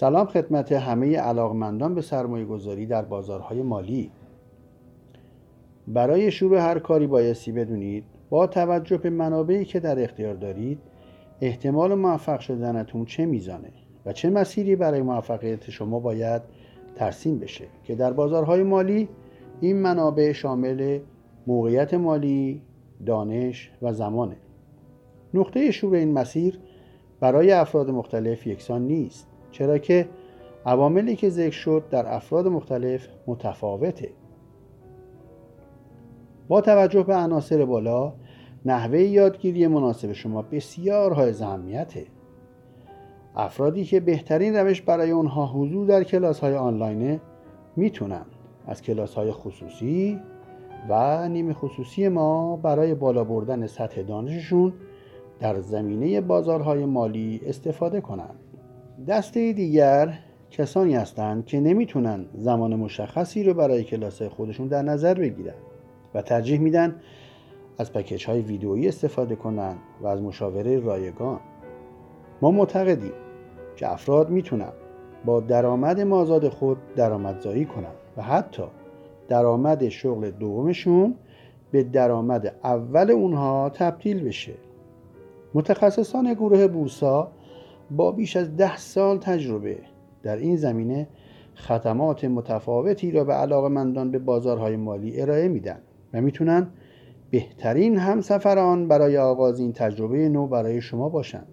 سلام خدمت همه علاقمندان به سرمایه گذاری در بازارهای مالی. برای شروع هر کاری بایستی بدونید با توجه به منابعی که در اختیار دارید احتمال موفق شدنتون چه میزانه و چه مسیری برای موفقیت شما باید ترسیم بشه که در بازارهای مالی این منابع شامل موقعیت مالی، دانش و زمانه. نقطه شروع این مسیر برای افراد مختلف یکسان نیست. چرا که عواملی که ذکر شد در افراد مختلف متفاوته با توجه به عناصر بالا نحوه یادگیری مناسب شما بسیار های اهمیته افرادی که بهترین روش برای اونها حضور در کلاس های آنلاینه می‌تونن از کلاس های خصوصی و نیمه خصوصی ما برای بالا بردن سطح دانششون در زمینه بازارهای مالی استفاده کنند. دسته دیگر کسانی هستند که نمی‌تونن زمان مشخصی رو برای کلاس خودشون در نظر بگیرن و ترجیح میدن از پکیج های ویدئویی استفاده کنند و از مشاوره رایگان. ما معتقدیم که افراد می‌تونن با درآمد مازاد خود درآمدزایی کنند و حتی درآمد شغل دومشون به درآمد اول اونها تبدیل بشه. متخصصان گروه بورسا با بیش از ده سال تجربه. در این زمینه خدمات متفاوتی را به علاقمندان به بازارهای مالی ارائه میدن و می‌تونن بهترین همسفران برای آغاز این تجربه نو برای شما باشند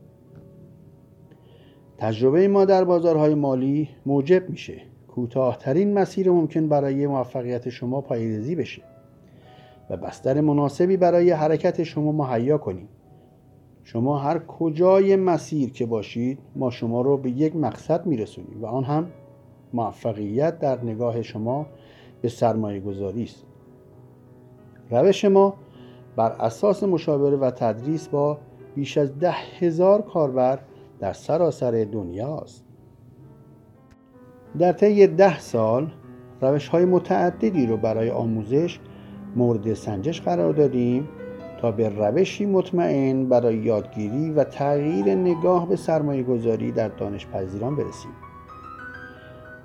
تجربه ما در بازارهای مالی موجب میشه. کوتاهترین مسیر ممکن برای موفقیت شما پایریزی بشه و بستر مناسبی برای حرکت شما مهیا کنیم. شما هر کجای مسیر که باشید ما شما رو به یک مقصد میرسونیم و آن هم موفقیت در نگاه شما به سرمایه گذاری است. روش ما بر اساس مشاوره و تدریس با بیش از ده هزار کاربر در سراسر دنیاست در طی ده سال روش های متعددی رو برای آموزش مورد سنجش قرار دادیم تا به روشی مطمئن برای یادگیری و تغییر نگاه به سرمایه گذاری در دانش پذیران برسیم.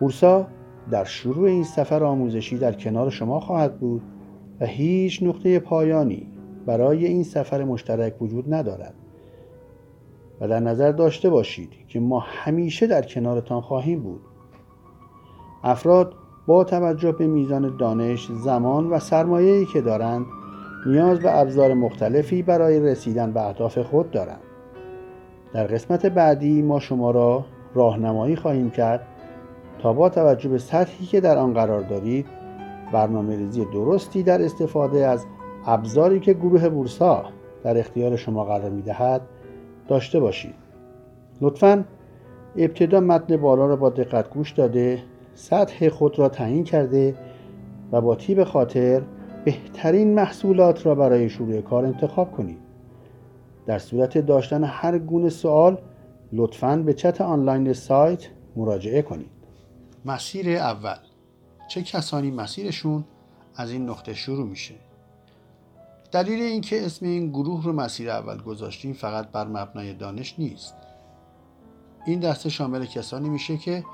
بورسا در شروع این سفر آموزشی در کنار شما خواهد بود و هیچ نقطه پایانی برای این سفر مشترک وجود ندارد. و در نظر داشته باشید که ما همیشه در کنارتان خواهیم بود. افراد با توجه به میزان دانش، زمان و سرمایه‌ای که دارند نیاز به ابزار مختلفی برای رسیدن به اهداف خود دارند. در قسمت بعدی ما شما را راهنمایی خواهیم کرد تا با توجه به سطحی که در آن قرار دارید برنامه ریزی درستی در استفاده از ابزاری که گروه بورسا در اختیار شما قرار می دهد داشته باشید لطفا ابتدا متن بالا را با دقت گوش داده سطح خود را تعیین کرده و با تیب خاطر بهترین محصولات را برای شروع کار انتخاب کنید. در صورت داشتن هر گونه سوال لطفا به چت آنلاین سایت مراجعه کنید. مسیر اول. چه کسانی مسیرشون از این نقطه شروع میشه؟ دلیل اینکه اسم این گروه رو مسیر اول گذاشتیم فقط بر مبنای دانش نیست. این دسته شامل کسانی میشه که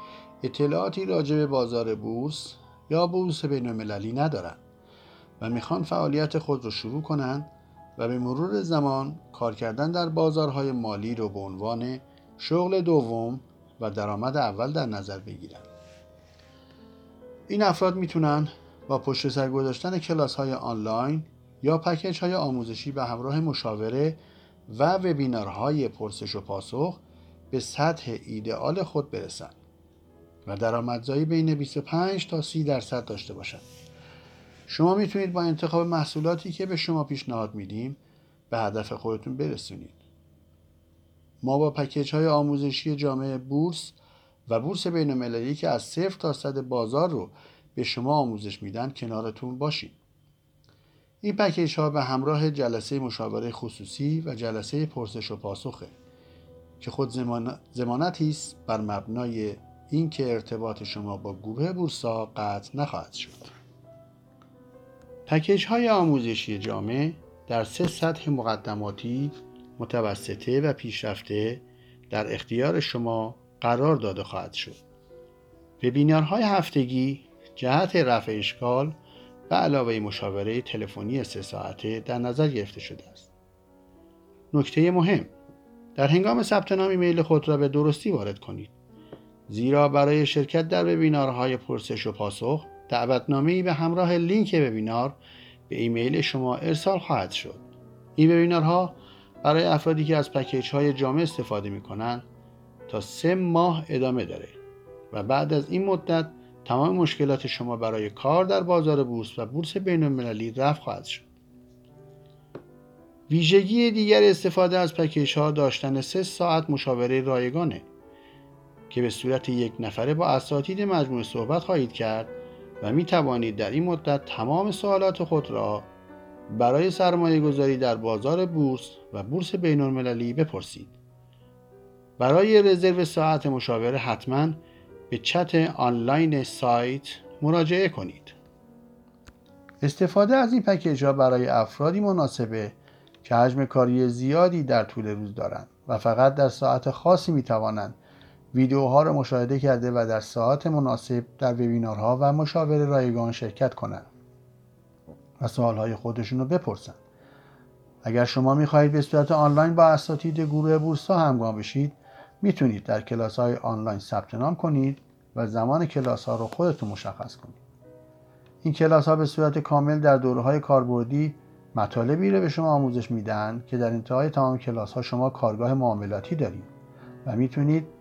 اطلاعاتی راجع به بازار بورس یا بورس بین المللی ندارند. و می‌خوان فعالیت خود رو شروع کنند و به مرور زمان کار کردن در بازارهای مالی رو به عنوان شغل دوم و درآمد اول در نظر بگیرند. این افراد می‌تونن با پشت سر گذاشتن کلاس های آنلاین یا پکیج های آموزشی به همراه مشاوره و وبینارهای پرسش و پاسخ به سطح ایدئال خود برسند و درآمدزایی بین 25 تا 30 درصد داشته باشد. شما می‌تونید با انتخاب محصولاتی که به شما پیشنهاد میدیم به هدف خودتون برسونید. ما با پکیج های آموزشی جامعه بورس و بورس بین المللی که از صفر تا صد بازار رو به شما آموزش میدن کنارتون باشید. این پکیج ها به همراه جلسه مشاوره خصوصی و جلسه پرسش و پاسخه که خود زمانتی است بر مبنای اینکه ارتباط شما با گروه بورسا قطع نخواهد شد. پکیج های آموزشی جامع در سه سطح مقدماتی، متوسطه و پیشرفته در اختیار شما قرار داده خواهد شد. وبینارهای هفتگی جهت رفع اشکال و علاوه مشاوره تلفنی سه ساعته در نظر گرفته شده است. نکته مهم در هنگام ثبت نام ایمیل خود را به درستی وارد کنید. زیرا برای شرکت در وبینارهای پرسش و پاسخ دعوتنامه به همراه لینک وبینار به ایمیل شما ارسال خواهد شد. این وبینارها برای افرادی که از پکیج های جامع استفاده می کنند تا سه ماه ادامه داره و بعد از این مدت تمام مشکلات شما برای کار در بازار بورس و بورس بین المللی رفع خواهد شد. ویژگی دیگر استفاده از پکیج ها داشتن سه ساعت مشاوره رایگانه که به صورت یک نفره با اساتید مجموعه صحبت خواهید کرد و می توانید در این مدت تمام سوالات خود را برای سرمایه گذاری در بازار بورس و بورس بین المللی بپرسید. برای رزرو ساعت مشاوره حتما به چت آنلاین سایت مراجعه کنید. استفاده از این پکیج ها برای افرادی مناسبه که حجم کاری زیادی در طول روز دارند و فقط در ساعت خاصی می توانند ویدیوها را مشاهده کرده و در ساعت مناسب در وبینارها و مشاوره رایگان شرکت کنند و سوالهای خودشون رو بپرسند. اگر شما می‌خواهید به صورت آنلاین با اساتید گروه بورسا همگام بشید می‌تونید در کلاس های آنلاین ثبت نام کنید و زمان کلاس ها رو خودتون مشخص کنید. این کلاس ها به صورت کامل در دوره های کاربردی مطالبی رو به شما آموزش میدن که در انتهای تمام کلاس ها شما کارگاه معاملاتی دارید و می‌تونید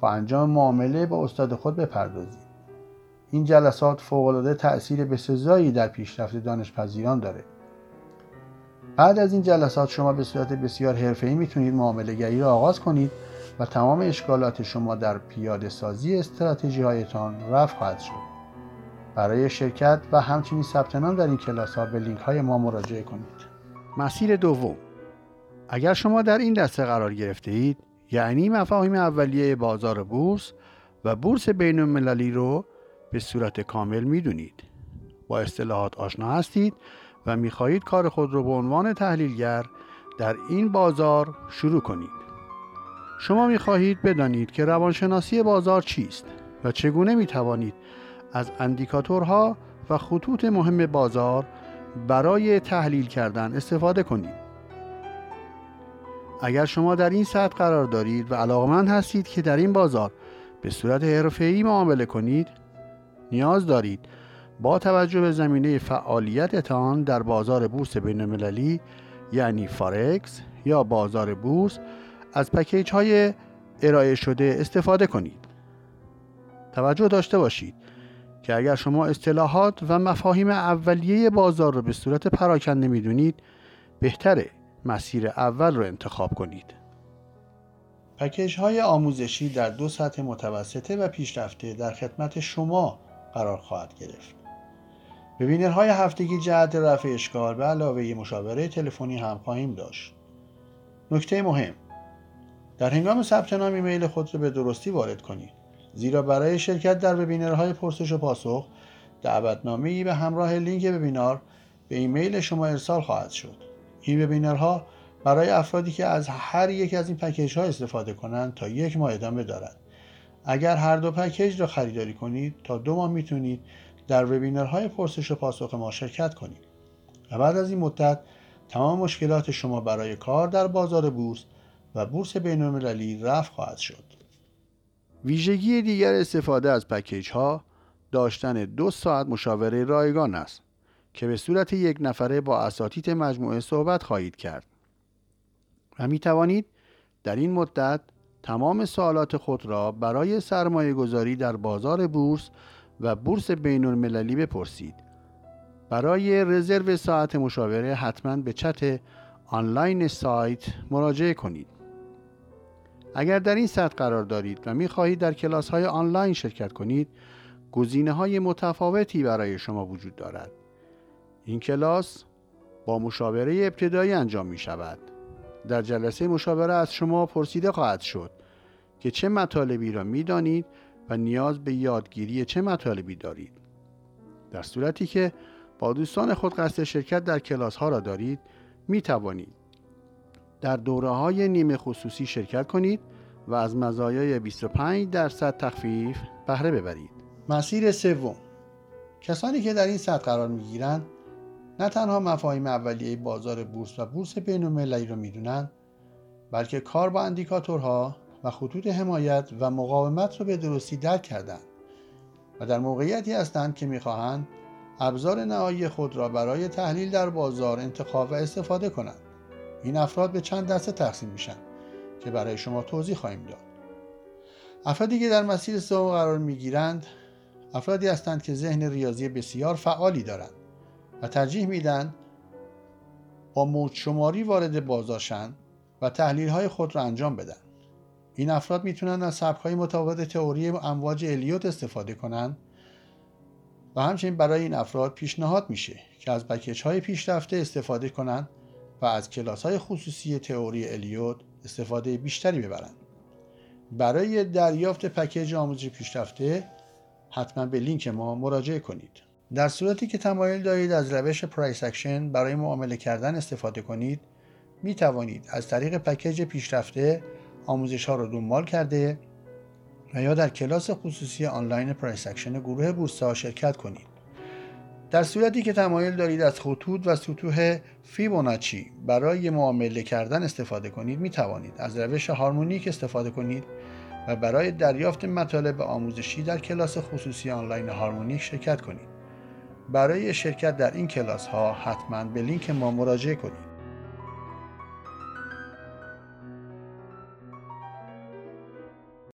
با انجام معامله با استاد خود بپردازید. این جلسات فوقالعاده تأثیر بسزایی در پیشرفت دانشپذیران داره. بعد از این جلسات شما به صورت بسیار حرفه‌ای می‌تونید معامله گری را آغاز کنید و تمام اشکالات شما در پیاده سازی استراتژی هایتان رفع خواهد شد. برای شرکت و همچنین ثبت نام در این کلاس ها به لینک های ما مراجعه کنید. مسیر دوم. اگر شما در این دسته قرار گرفته اید یعنی مفاهیم اولیه بازار بورس و بورس بین المللی رو به صورت کامل می‌دونید. با اصطلاحات آشنا هستید و می‌خواهید کار خود رو به عنوان تحلیلگر در این بازار شروع کنید. شما می‌خواهید بدانید که روانشناسی بازار چیست و چگونه می‌توانید از اندیکاتورها و خطوط مهم بازار برای تحلیل کردن استفاده کنید. اگر شما در این سطح قرار دارید و علاقمند هستید که در این بازار به صورت حرفه‌ای معامله کنید نیاز دارید با توجه به زمینه فعالیتتان در بازار بورس بین المللی یعنی فارکس یا بازار بورس از پکیج های ارائه شده استفاده کنید. توجه داشته باشید که اگر شما اصطلاحات و مفاهیم اولیه بازار را به صورت پراکنده می‌دونید بهتره. مسیر اول رو انتخاب کنید. پکیج های آموزشی در دو سطح متوسطه و پیشرفته در خدمت شما قرار خواهد گرفت. های هفتگی جهت رفع اشکال به علاوه مشاوره تلفنی هم خواهیم داشت. نکته مهم در هنگام ثبت نام ایمیل خود را به درستی وارد کنید زیرا برای شرکت در های پرسش و پاسخ دعوتنامه به همراه لینک وبینار به ایمیل شما ارسال خواهد شد این وبینارها برای افرادی که از هر یک از این پکیج ها استفاده کنند تا یک ماه ادامه دارد. اگر هر دو پکیج را خریداری کنید تا دو ماه می‌تونید در وبینارهای پرسش و پاسخ ما شرکت کنید. و بعد از این مدت تمام مشکلات شما برای کار در بازار بورس و بورس بین المللی رفع خواهد شد. ویژگی دیگر استفاده از پکیج ها داشتن دو ساعت مشاوره رایگان است. که به صورت یک نفره با اساتید مجموعه صحبت خواهید کرد و می توانید در این مدت تمام سوالات خود را برای سرمایه گذاری در بازار بورس و بورس بین المللی بپرسید. برای رزرو ساعت مشاوره حتما به چت آنلاین سایت مراجعه کنید. اگر در این سطح قرار دارید و می خواهید در کلاس های آنلاین شرکت کنید، گزینه های متفاوتی برای شما وجود دارد. این کلاس با مشاوره ابتدایی انجام می شود. در جلسه مشاوره از شما پرسیده خواهد شد که چه مطالبی را می دانید و نیاز به یادگیری چه مطالبی دارید. در صورتی که با دوستان خود قصد شرکت در کلاس ها را دارید می توانید در دوره های نیمه خصوصی شرکت کنید و از مزایای 25 درصد تخفیف بهره ببرید. مسیر سوم کسانی که در این سطح قرار می‌گیرند نه تنها مفاهیم اولیه بازار بورس و بورس بین المللی را می‌دونند بلکه کار با اندیکاتورها و خطوط حمایت و مقاومت را به درستی درک کردند و در موقعیتی هستند که می‌خواهند ابزار نهایی خود را برای تحلیل در بازار انتخاب و استفاده کنند. این افراد به چند دسته تقسیم میشن که برای شما توضیح خواهیم داد. افرادی که در مسیر سوم قرار می‌گیرند افرادی هستند که ذهن ریاضی بسیار فعالی دارند. و ترجیح میدن با موج شماری وارد بازارشن و تحلیل های خود را انجام بدن. این افراد می‌تونن از سبک های متفاوت تئوری امواج الیوت استفاده کنند و همچنین برای این افراد پیشنهاد میشه که از پکیج های پیشرفته استفاده کنند و از کلاس های خصوصی تئوری الیوت استفاده بیشتری ببرند برای دریافت پکیج آموزش پیشرفته حتما به لینک ما مراجعه کنید. در صورتی که تمایل دارید از روش price action برای معامله کردن استفاده کنید می توانید از طریق پکیج پیشرفته آموزش ها را دنبال کرده و یا در کلاس خصوصی آنلاین price action گروه بورسا شرکت کنید. در صورتی که تمایل دارید از خطوط و سطوح فیبوناچی برای معامله کردن استفاده کنید می توانید از روش هارمونیک استفاده کنید و برای دریافت مطالب آموزشی در کلاس خصوصی آنلاین هارمونیک شرکت کنید. برای شرکت در این کلاس ها حتما به لینک ما مراجعه کنید.